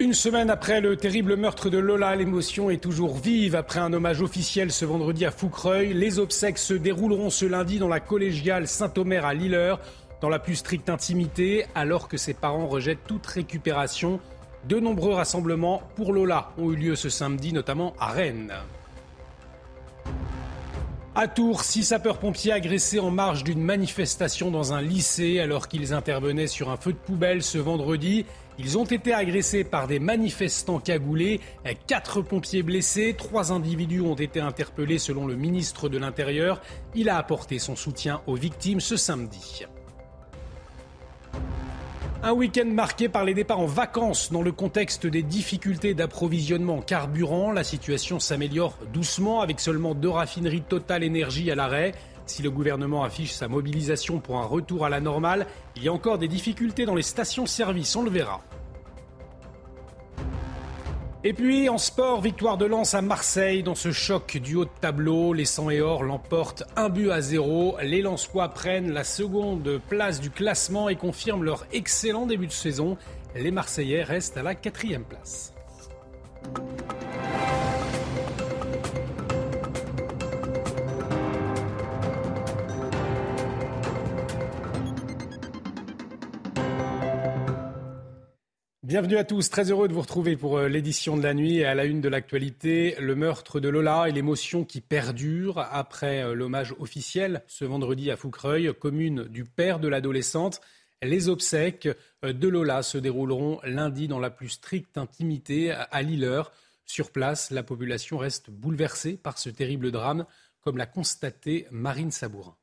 Une semaine après le terrible meurtre de Lola, l'émotion est toujours vive. Après un hommage officiel ce vendredi à Foucreuil, les obsèques se dérouleront ce lundi dans la collégiale Saint-Omer à Lilleur, dans la plus stricte intimité, alors que ses parents rejettent toute récupération. De nombreux rassemblements pour Lola ont eu lieu ce samedi, notamment à Rennes. À Tours, six sapeurs-pompiers agressés en marge d'une manifestation dans un lycée alors qu'ils intervenaient sur un feu de poubelle ce vendredi. Ils ont été agressés par des manifestants cagoulés. Quatre pompiers blessés, trois individus ont été interpellés selon le ministre de l'Intérieur. Il a apporté son soutien aux victimes ce samedi. Un week-end marqué par les départs en vacances dans le contexte des difficultés d'approvisionnement en carburant. La situation s'améliore doucement avec seulement deux raffineries Total Énergie à l'arrêt. Si le gouvernement affiche sa mobilisation pour un retour à la normale, il y a encore des difficultés dans les stations-service, on le verra. Et puis en sport, victoire de Lens à Marseille dans ce choc du haut de tableau. Les 100 et or l'emportent un but à zéro. Les Lensois prennent la seconde place du classement et confirment leur excellent début de saison. Les Marseillais restent à la quatrième place. Bienvenue à tous, très heureux de vous retrouver pour euh, l'édition de la nuit et à la une de l'actualité, le meurtre de Lola et l'émotion qui perdure après euh, l'hommage officiel ce vendredi à Foucreuil, commune du père de l'adolescente. Les obsèques euh, de Lola se dérouleront lundi dans la plus stricte intimité à Lilleur. Sur place, la population reste bouleversée par ce terrible drame, comme l'a constaté Marine Sabourin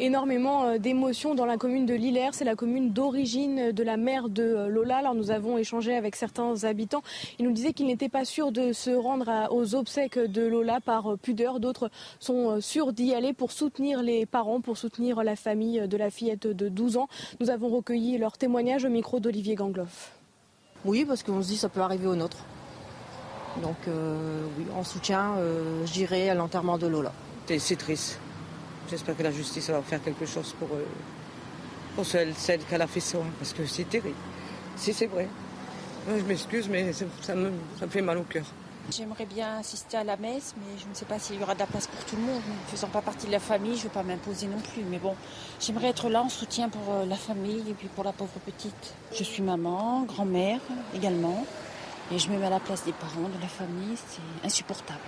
énormément euh, d'émotions dans la commune de Lillers. C'est la commune d'origine de la mère de euh, Lola. Alors nous avons échangé avec certains habitants. Ils nous disaient qu'ils n'étaient pas sûrs de se rendre aux obsèques de Lola par euh, pudeur. D'autres sont sûrs d'y aller pour soutenir les parents, pour soutenir la famille de la fillette de 12 ans. Nous avons recueilli leur témoignage au micro d'Olivier Gangloff. Oui, parce qu'on se dit ça peut arriver au nôtre. Donc oui, en soutien, j'irai à l'enterrement de Lola. C'est triste. J'espère que la justice va faire quelque chose pour, euh, pour celle, celle qu'elle a fait ça, parce que c'est terrible. Si c'est vrai. Je m'excuse, mais ça me, ça fait mal au cœur. J'aimerais bien assister à la messe, mais je ne sais pas s'il y aura de la place pour tout le monde. Ne faisant pas partie de la famille, je ne vais pas m'imposer non plus. Mais bon, j'aimerais être là en soutien pour euh, la famille et puis pour la pauvre petite. Je suis maman, grand-mère également. Et je me mets à la place des parents, de la famille. C'est insupportable.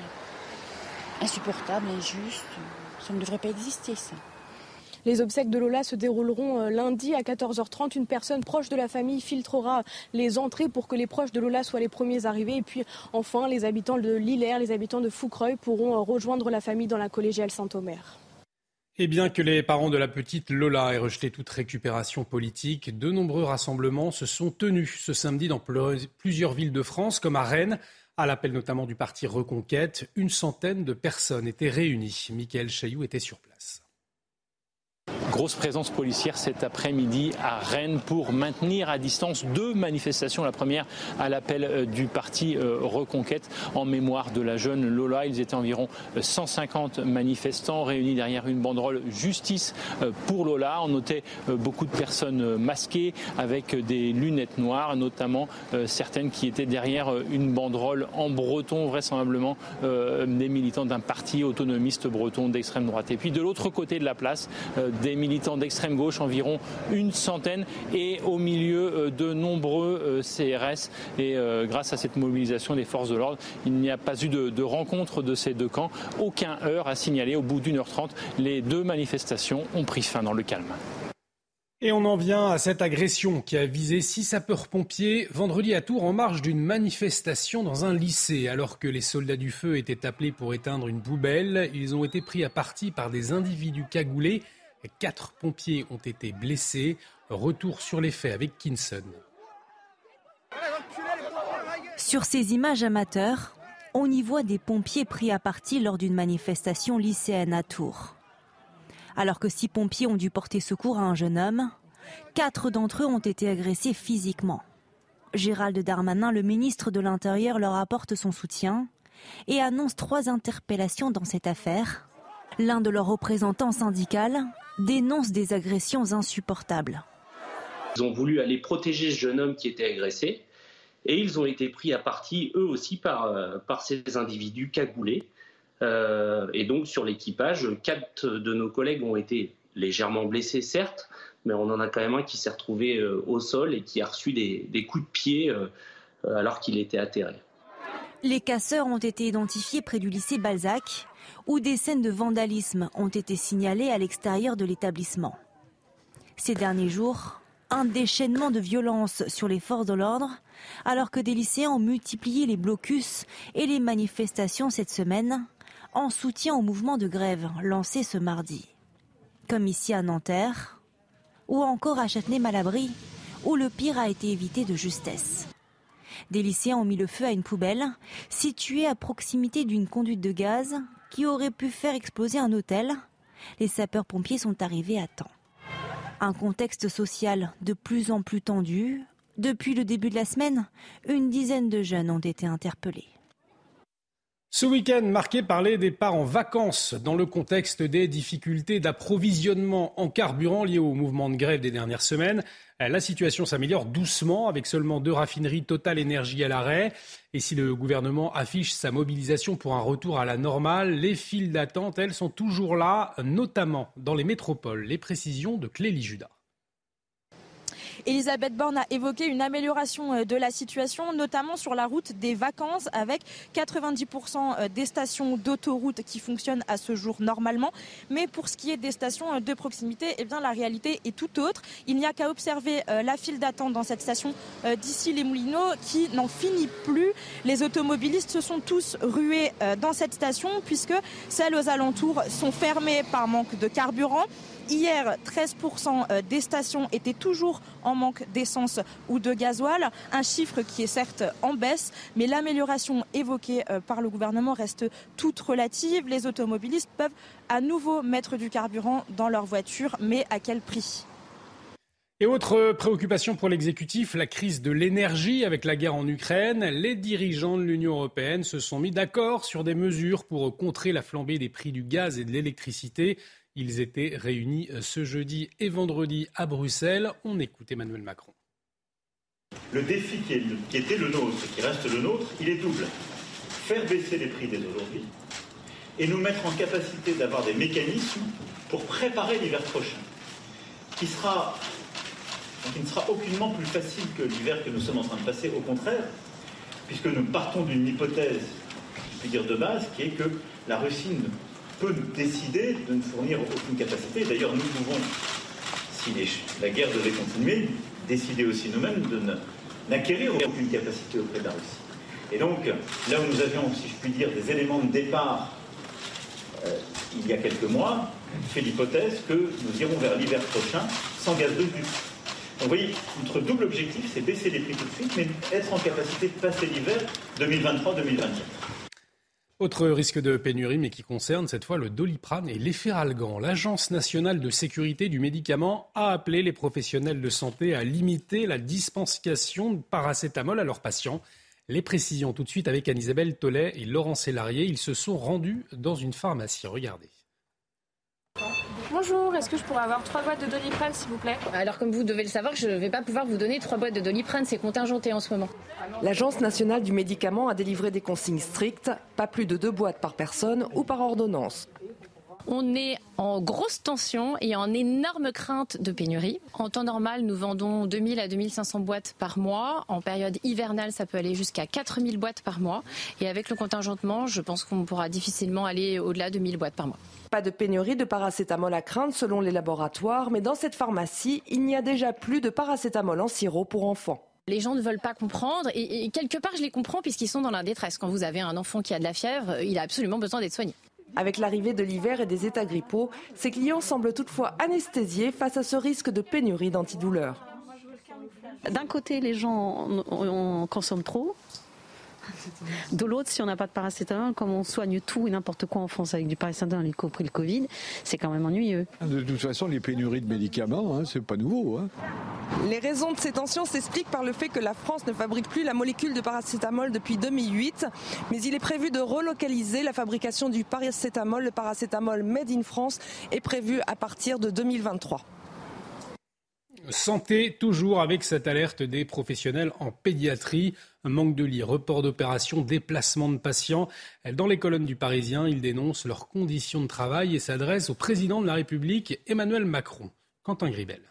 Insupportable, injuste. Ça ne devrait pas exister, ça. Les obsèques de Lola se dérouleront euh, lundi à 14h30. Une personne proche de la famille filtrera les entrées pour que les proches de Lola soient les premiers arrivés. Et puis enfin, les habitants de Lillers, les habitants de Foucreuil pourront euh, rejoindre la famille dans la collégiale Saint-Omer. Et bien que les parents de la petite Lola aient rejeté toute récupération politique, de nombreux rassemblements se sont tenus ce samedi dans plusieurs villes de France, comme à Rennes, à l'appel notamment du parti Reconquête, une centaine de personnes étaient réunies. Michael Chailloux était sur place. Grosse présence policière cet après-midi à Rennes pour maintenir à distance deux manifestations. La première à l'appel euh, du parti euh, Reconquête en mémoire de la jeune Lola. Ils étaient environ 150 manifestants réunis derrière une banderole Justice euh, pour Lola. On notait beaucoup de personnes masquées avec des lunettes noires, notamment certaines qui étaient derrière une banderole en breton, vraisemblablement des militants d'un parti autonomiste breton d'extrême droite. Et puis de l'autre côté de la place, des militants d'extrême gauche, environ une centaine, et au milieu euh, de nombreux euh, CRS. Et euh, grâce à cette mobilisation des forces de l'ordre, il n'y a pas eu de, rencontre de ces deux camps. Aucun heure à signaler. Au bout d'une heure trente, les deux manifestations ont pris fin dans le calme. Et on en vient à cette agression qui a visé six sapeurs-pompiers vendredi à Tours en marge d'une manifestation dans un lycée. Alors que les soldats du feu étaient appelés pour éteindre une poubelle, ils ont été pris à partie par des individus cagoulés Quatre pompiers ont été blessés. Retour sur les faits avec Kinson. Sur ces images amateurs, on y voit des pompiers pris à partie lors d'une manifestation lycéenne à Tours. Alors que six pompiers ont dû porter secours à un jeune homme, quatre d'entre eux ont été agressés physiquement. Gérald Darmanin, le ministre de l'Intérieur, leur apporte son soutien et annonce trois interpellations dans cette affaire. L'un de leurs représentants syndicaux dénonce des agressions insupportables. Ils ont voulu aller protéger ce jeune homme qui était agressé et ils ont été pris à partie eux aussi par, euh, par ces individus cagoulés. Euh, et donc sur l'équipage, quatre de nos collègues ont été légèrement blessés certes, mais on en a quand même un qui s'est retrouvé euh, au sol et qui a reçu des, des coups de pied alors qu'il était atterré. Les casseurs ont été identifiés près du lycée Balzac, où des scènes de vandalisme ont été signalées à l'extérieur de l'établissement. Ces derniers jours, un déchaînement de violence sur les forces de l'ordre, alors que des lycéens ont multiplié les blocus et les manifestations cette semaine, en soutien au mouvement de grève lancé ce mardi. Comme ici à Nanterre, ou encore à Châtenay-Malabry, où le pire a été évité de justesse. Des lycéens ont mis le feu à une poubelle située à proximité d'une conduite de gaz qui aurait pu faire exploser un hôtel. Les sapeurs-pompiers sont arrivés à temps. Un contexte social de plus en plus tendu. Depuis le début de la semaine, une dizaine de jeunes ont été interpellés. Ce week-end marqué par les départs en vacances dans le contexte des difficultés d'approvisionnement en carburant liées au mouvement de grève des dernières semaines, la situation s'améliore doucement avec seulement deux raffineries Total Énergie à l'arrêt. Et si le gouvernement affiche sa mobilisation pour un retour à la normale, les files d'attente, elles, sont toujours là, notamment dans les métropoles. Les précisions de Clélie Judas. Elisabeth Borne a évoqué une amélioration euh, de la situation, notamment sur la route des vacances, avec 90% euh, des stations d'autoroute qui fonctionnent à ce jour normalement. Mais pour ce qui est des stations euh, de proximité, eh bien, la réalité est tout autre. Il n'y a qu'à observer la file d'attente dans cette station d'ici les Moulineaux qui n'en finit plus. Les automobilistes se sont tous rués dans cette station puisque celles aux alentours sont fermées par manque de carburant. Hier, 13% euh, des stations étaient toujours en manque d'essence ou de gasoil, un chiffre qui est certes en baisse, mais l'amélioration évoquée euh, par le gouvernement reste toute relative. Les automobilistes peuvent à nouveau mettre du carburant dans leur voiture, mais à quel prix? Et autre préoccupation pour l'exécutif, la crise de l'énergie avec la guerre en Ukraine. Les dirigeants de l'Union européenne se sont mis d'accord sur des mesures pour contrer la flambée des prix du gaz et de l'électricité. Ils étaient réunis euh, ce jeudi et vendredi à Bruxelles. On écoute Emmanuel Macron. Le défi qui, était le nôtre, qui reste le nôtre, il est double. Faire baisser les prix dès aujourd'hui et nous mettre en capacité d'avoir des mécanismes pour préparer l'hiver prochain, qui, ne sera aucunement plus facile que l'hiver que nous sommes en train de passer, au contraire, puisque nous partons d'une hypothèse, je puis dire de base, qui est que la Russie ne peut décider de ne fournir aucune capacité. D'ailleurs, nous pouvons, si la guerre devait continuer, décider aussi nous-mêmes de n'acquérir aucune capacité auprès de la Russie. Et donc, là où nous avions, si je puis dire, des éléments de départ euh, il y a quelques mois, fait l'hypothèse que nous irons vers l'hiver prochain sans gaz de but. Donc vous voyez, notre double objectif, c'est baisser les prix tout de suite, mais être en capacité de passer l'hiver 2023-2024. Autre risque de pénurie, mais qui concerne cette fois le doliprane et l'efferalgan. L'Agence nationale de sécurité du médicament a appelé les professionnels de santé à limiter la dispensation de paracétamol à leurs patients. Les précisions tout de suite avec Anne-Isabelle Tollet et Laurent Sélarié. Ils se sont rendus dans une pharmacie. Regardez. Bonjour, est-ce que je pourrais avoir trois boîtes de Doliprane, s'il vous plaît? Alors, comme vous devez le savoir, je ne vais pas pouvoir vous donner trois boîtes de Doliprane, c'est contingenté en ce moment. L'Agence nationale du médicament a délivré des consignes strictes, pas plus de deux boîtes par personne ou par ordonnance. On est en grosse tension et en énorme crainte de pénurie. En temps normal, nous vendons 2000 à 2500 boîtes par mois. En période hivernale, ça peut aller jusqu'à 4000 boîtes par mois. Et avec le contingentement, je pense qu'on pourra difficilement aller au-delà de 1000 boîtes par mois. Pas de pénurie de paracétamol à craindre selon les laboratoires, mais dans cette pharmacie, il n'y a déjà plus de paracétamol en sirop pour enfants. Les gens ne veulent pas comprendre et, quelque part je les comprends puisqu'ils sont dans la détresse. Quand vous avez un enfant qui a de la fièvre, il a absolument besoin d'être soigné. Avec l'arrivée de l'hiver et des états grippaux, ces clients semblent toutefois anesthésiés face à ce risque de pénurie d'antidouleurs. D'un côté, les gens en consomment trop, de l'autre, si on n'a pas de paracétamol, comme on soigne tout et n'importe quoi en France avec du paracétamol, y compris le Covid, c'est quand même ennuyeux. De toute façon, les pénuries de médicaments, hein, c'est pas nouveau. Hein. Les raisons de ces tensions s'expliquent par le fait que la France ne fabrique plus la molécule de paracétamol depuis 2008, mais il est prévu de relocaliser la fabrication du paracétamol. Le paracétamol Made in France est prévu à partir de 2023. Santé, toujours avec cette alerte des professionnels en pédiatrie. Manque de lits, report d'opérations, déplacement de patients. Dans les colonnes du Parisien, ils dénoncent leurs conditions de travail et s'adressent au président de la République, Emmanuel Macron. Quentin Gribel.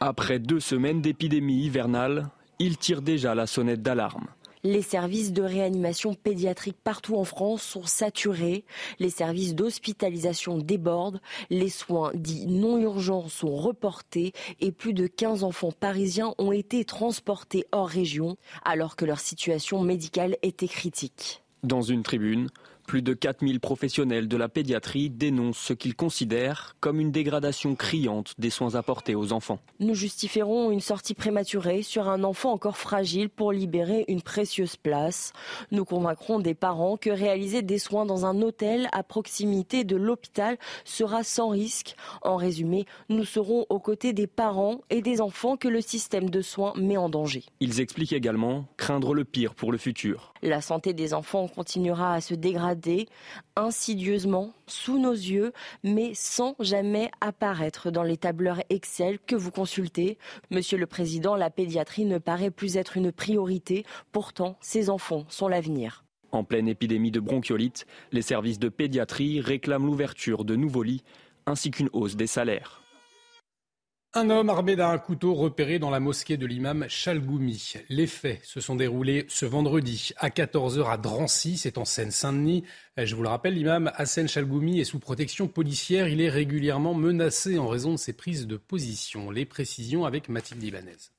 Après deux semaines d'épidémie hivernale, il tire déjà la sonnette d'alarme. Les services de réanimation pédiatrique partout en France sont saturés. Les services d'hospitalisation débordent. Les soins dits non urgents sont reportés et plus de 15 enfants parisiens ont été transportés hors région alors que leur situation médicale était critique. Dans une tribune, plus de 4000 professionnels de la pédiatrie dénoncent ce qu'ils considèrent comme une dégradation criante des soins apportés aux enfants. Nous justifierons une sortie prématurée sur un enfant encore fragile pour libérer une précieuse place. Nous convaincrons des parents que réaliser des soins dans un hôtel à proximité de l'hôpital sera sans risque. En résumé, nous serons aux côtés des parents et des enfants que le système de soins met en danger. Ils expliquent également craindre le pire pour le futur. La santé des enfants continuera à se dégrader insidieusement sous nos yeux, mais sans jamais apparaître dans les tableurs Excel que vous consultez. Monsieur le Président, la pédiatrie ne paraît plus être une priorité. Pourtant, ces enfants sont l'avenir. En pleine épidémie de bronchiolite, les services de pédiatrie réclament l'ouverture de nouveaux lits ainsi qu'une hausse des salaires. Un homme armé d'un couteau repéré dans la mosquée de l'imam Chalgoumi. Les faits se sont déroulés ce vendredi à 14h à Drancy, c'est en Seine-Saint-Denis. Je vous le rappelle, l'imam Hassan Chalgoumi est sous protection policière. Il est régulièrement menacé en raison de ses prises de position. Les précisions avec Mathilde Ibanez.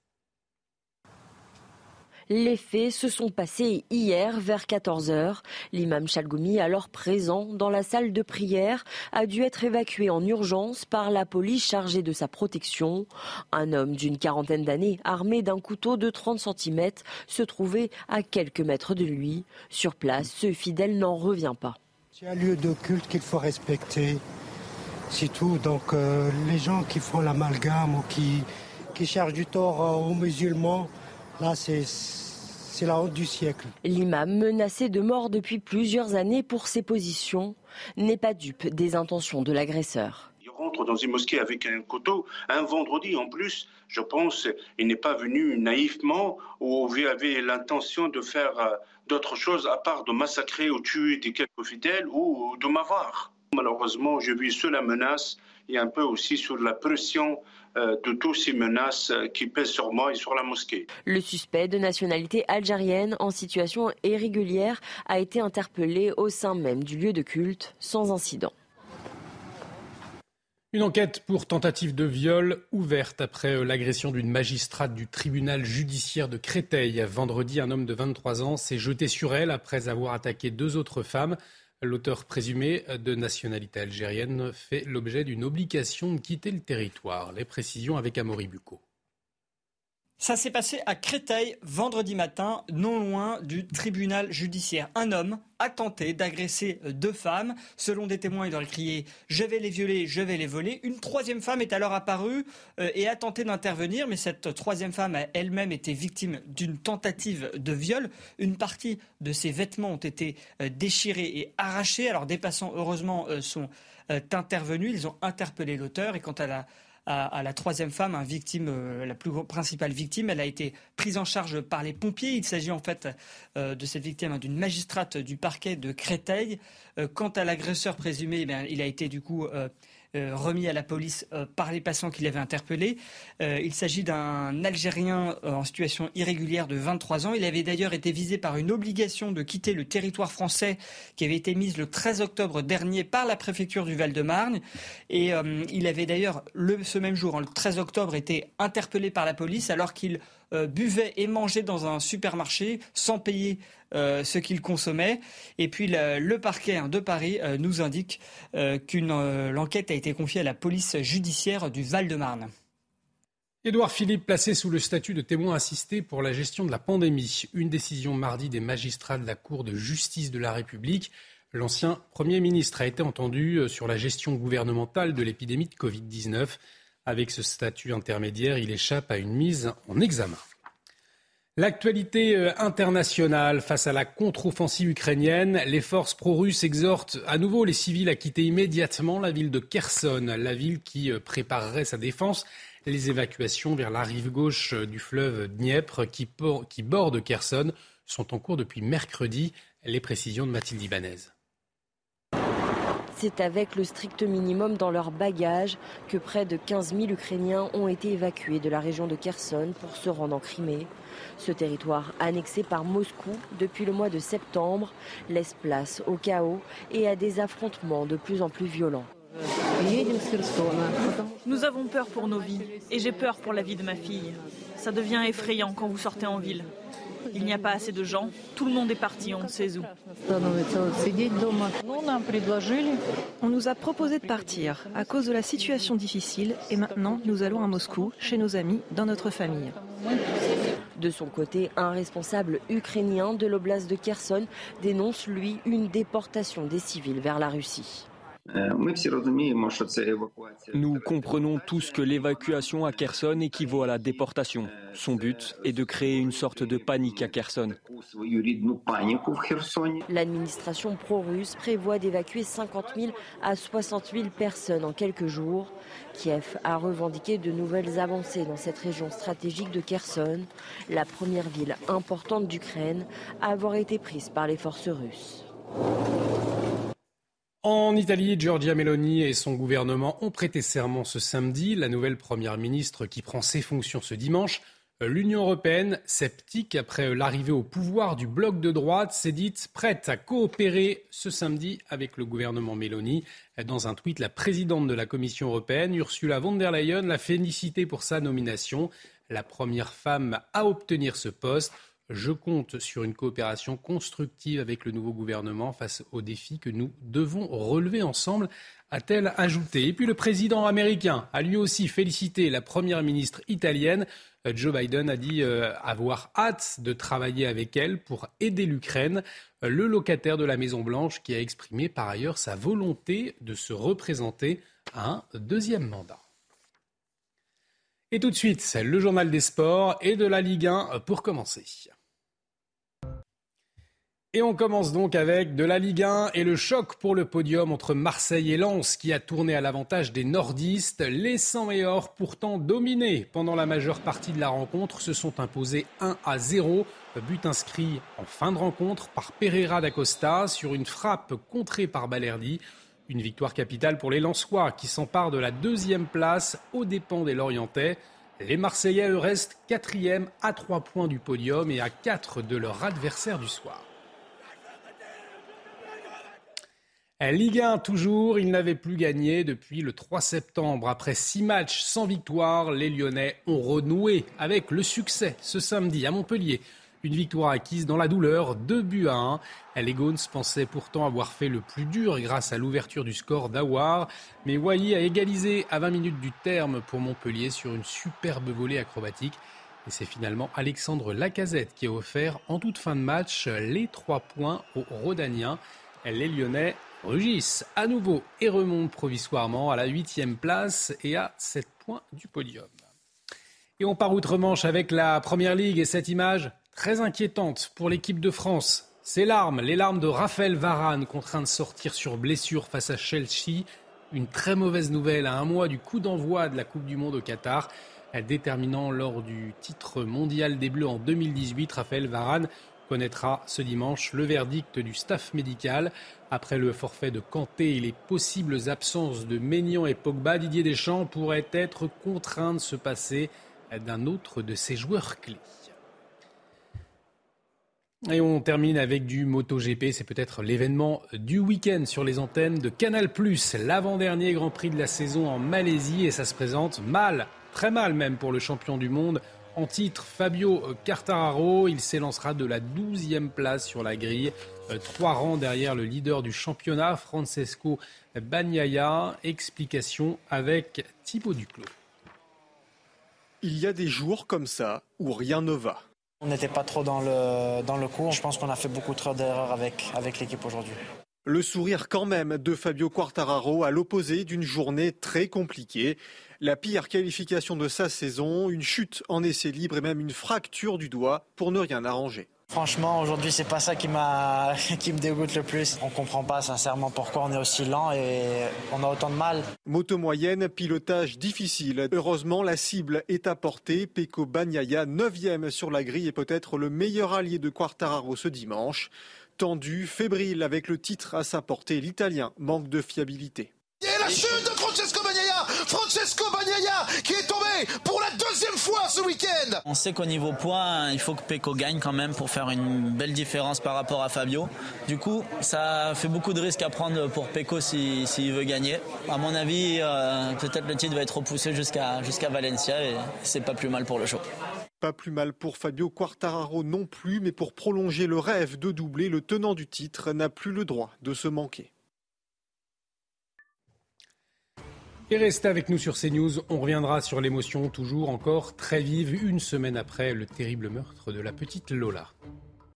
Les faits se sont passés hier vers 14h. L'imam Chalgoumi, alors présent dans la salle de prière, a dû être évacué en urgence par la police chargée de sa protection. Un homme d'une quarantaine d'années, armé d'un couteau de 30 cm, se trouvait à quelques mètres de lui. Sur place, ce fidèle n'en revient pas. C'est un lieu de culte qu'il faut respecter. C'est tout. Donc euh, les gens qui font l'amalgame ou qui, qui cherchent du tort euh, aux musulmans, Là, c'est la honte du siècle. L'imam, menacé de mort depuis plusieurs années pour ses positions, n'est pas dupe des intentions de l'agresseur. Il rentre dans une mosquée avec un couteau, un vendredi en plus, je pense, il n'est pas venu naïvement ou il avait l'intention de faire euh, d'autres choses à part de massacrer ou tuer des quelques fidèles ou de m'avoir. Malheureusement, je vis sous la menace et un peu aussi sur la pression euh, de toutes ces menaces euh, qui pèsent sur moi et sur la mosquée. Le suspect de nationalité algérienne en situation irrégulière a été interpellé au sein même du lieu de culte sans incident. Une enquête pour tentative de viol ouverte après euh, l'agression d'une magistrate du tribunal judiciaire de Créteil. Vendredi, un homme de 23 ans s'est jeté sur elle après avoir attaqué deux autres femmes. L'auteur présumé de nationalité algérienne fait l'objet d'une obligation de quitter le territoire. Les précisions avec Amaury Bucco. Ça s'est passé à Créteil vendredi matin, non loin du tribunal judiciaire. Un homme a tenté d'agresser deux femmes. Selon des témoins, il aurait crié Je vais les violer, je vais les voler. Une troisième femme est alors apparue euh, et a tenté d'intervenir, mais cette troisième femme a elle-même été victime d'une tentative de viol. Une partie de ses vêtements ont été euh, déchirés et arrachés. Alors des passants, heureusement, euh, sont intervenus. Ils ont interpellé l'auteur et quant à la à, la troisième femme, victime, euh, la plus principale victime. Elle a été prise en charge par les pompiers. Il s'agit en fait euh, de cette victime hein, d'une magistrate du parquet de Créteil. Euh, quant à l'agresseur présumé, eh il a été du coup remis à la police euh, par les passants qui l'avaient interpellé. Euh, il s'agit d'un Algérien en situation irrégulière de 23 ans. Il avait d'ailleurs été visé par une obligation de quitter le territoire français qui avait été mise le 13 octobre dernier par la préfecture du Val-de-Marne. Et il avait d'ailleurs, ce même jour, le 13 octobre, été interpellé par la police alors qu'il buvait et mangeait dans un supermarché sans payer euh, ce qu'il consommait. Et puis le, parquet hein, de Paris euh, nous indique euh, qu'une l'enquête a été confiée à la police judiciaire du Val-de-Marne. Édouard Philippe placé sous le statut de témoin assisté pour la gestion de la pandémie. Une décision mardi des magistrats de la Cour de justice de la République. L'ancien Premier ministre a été entendu sur la gestion gouvernementale de l'épidémie de Covid-19. Avec ce statut intermédiaire, il échappe à une mise en examen. L'actualité euh, internationale face à la contre-offensive ukrainienne, les forces pro-russes exhortent à nouveau les civils à quitter immédiatement la ville de Kherson, la ville qui euh, préparerait sa défense. Les évacuations vers la rive gauche euh, du fleuve Dniepr qui, qui borde Kherson sont en cours depuis mercredi. Les précisions de Mathilde Ibanez. C'est avec le strict minimum dans leurs bagages que près de 15 000 Ukrainiens ont été évacués de la région de Kherson pour se rendre en Crimée. Ce territoire, annexé par Moscou depuis le mois de septembre, laisse place au chaos et à des affrontements de plus en plus violents. Nous avons peur pour nos vies et j'ai peur pour la vie de ma fille. Ça devient effrayant quand vous sortez en ville. Il n'y a pas assez de gens, tout le monde est parti, on ne sait où. On nous a proposé de partir à cause de la situation difficile et maintenant nous allons à Moscou, chez nos amis, dans notre famille. De son côté, un responsable ukrainien de l'oblast de Kherson dénonce, lui, une déportation des civils vers la Russie. Nous comprenons tous que l'évacuation à Kherson équivaut à la déportation. Son but est de créer une sorte de panique à Kherson. L'administration pro-russe prévoit d'évacuer 50 000 à 60 000 personnes en quelques jours. Kiev a revendiqué de nouvelles avancées dans cette région stratégique de Kherson, la première ville importante d'Ukraine à avoir été prise par les forces russes. En Italie, Giorgia Meloni et son gouvernement ont prêté serment ce samedi. La nouvelle première ministre qui prend ses fonctions ce dimanche. L'Union européenne, sceptique après l'arrivée au pouvoir du bloc de droite, s'est dite prête à coopérer ce samedi avec le gouvernement Meloni. Dans un tweet, la présidente de la Commission européenne, Ursula von der Leyen, l'a félicité pour sa nomination. La première femme à obtenir ce poste. Je compte sur une coopération constructive avec le nouveau gouvernement face aux défis que nous devons relever ensemble, a-t-elle ajouté. Et puis le président américain a lui aussi félicité la première ministre italienne. Joe Biden a dit euh, avoir hâte de travailler avec elle pour aider l'Ukraine, le locataire de la Maison-Blanche qui a exprimé par ailleurs sa volonté de se représenter à un deuxième mandat. Et tout de suite, le journal des sports et de la Ligue 1 pour commencer. Et on commence donc avec de la Ligue 1 et le choc pour le podium entre Marseille et Lens qui a tourné à l'avantage des nordistes. Les 100 meilleurs, pourtant dominés pendant la majeure partie de la rencontre, se sont imposés 1 à 0. But inscrit en fin de rencontre par Pereira d'Acosta sur une frappe contrée par Balerdi. Une victoire capitale pour les Lensois qui s'emparent de la deuxième place aux dépens des Lorientais. Les Marseillais, restent quatrième à 3 points du podium et à 4 de leur adversaire du soir. Ligue 1 toujours, ils n'avaient plus gagné depuis le 3 septembre. Après six matchs sans victoire, les Lyonnais ont renoué avec le succès ce samedi à Montpellier. Une victoire acquise dans la douleur, 2 buts à 1. Les Gaunes pensaient pourtant avoir fait le plus dur grâce à l'ouverture du score d'Awar. Mais Wai a égalisé à 20 minutes du terme pour Montpellier sur une superbe volée acrobatique. Et c'est finalement Alexandre Lacazette qui a offert en toute fin de match les trois points aux Rodaniens. Les Lyonnais rugissent à nouveau et remontent provisoirement à la huitième place et à 7 points du podium. Et on part outre-Manche avec la Première Ligue et cette image très inquiétante pour l'équipe de France. Ces larmes, les larmes de Raphaël Varane contraint de sortir sur blessure face à Chelsea. Une très mauvaise nouvelle à un mois du coup d'envoi de la Coupe du Monde au Qatar. Déterminant lors du titre mondial des Bleus en 2018, Raphaël Varane connaîtra ce dimanche le verdict du staff médical. Après le forfait de Kanté et les possibles absences de Maignan et Pogba, Didier Deschamps pourrait être contraint de se passer d'un autre de ses joueurs clés. Et on termine avec du MotoGP. C'est peut-être l'événement du week-end sur les antennes de Canal+. L'avant-dernier Grand Prix de la saison en Malaisie et ça se présente mal, très mal même pour le champion du monde en titre, Fabio Quartararo, il s'élancera de la 12e place sur la grille, euh, trois rangs derrière le leader du championnat, Francesco Bagnaia. Explication avec Thibaut Duclos. Il y a des jours comme ça où rien ne va. On n'était pas trop dans le, dans le coup. Je pense qu'on a fait beaucoup trop d'erreurs avec, avec l'équipe aujourd'hui. Le sourire quand même de Fabio Quartararo à l'opposé d'une journée très compliquée. La pire qualification de sa saison, une chute en essai libre et même une fracture du doigt pour ne rien arranger. Franchement, aujourd'hui, c'est pas ça qui, m'a, qui me dégoûte le plus. On comprend pas sincèrement pourquoi on est aussi lent et on a autant de mal. Moto moyenne, pilotage difficile. Heureusement, la cible est à portée. Pecco Bagnaia, 9e sur la grille, est peut-être le meilleur allié de Quartararo ce dimanche. Tendu, fébrile avec le titre à sa portée, l'Italien manque de fiabilité. Et la chute de Francesco Bagnaia Francesco Bagnaia qui est tombé pour la deuxième fois ce week-end On sait qu'au niveau points, il faut que Pecco gagne quand même pour faire une belle différence par rapport à Fabio. Du coup, ça fait beaucoup de risques à prendre pour Pecco s'il veut gagner. À mon avis, euh, peut-être le titre va être repoussé jusqu'à jusqu'à Valencia et c'est pas plus mal pour le show. Pas plus mal pour Fabio Quartararo non plus, mais pour prolonger le rêve de doubler, le tenant du titre n'a plus le droit de se manquer. Et restez avec nous sur CNews. On reviendra sur l'émotion toujours encore très vive une semaine après le terrible meurtre de la petite Lola.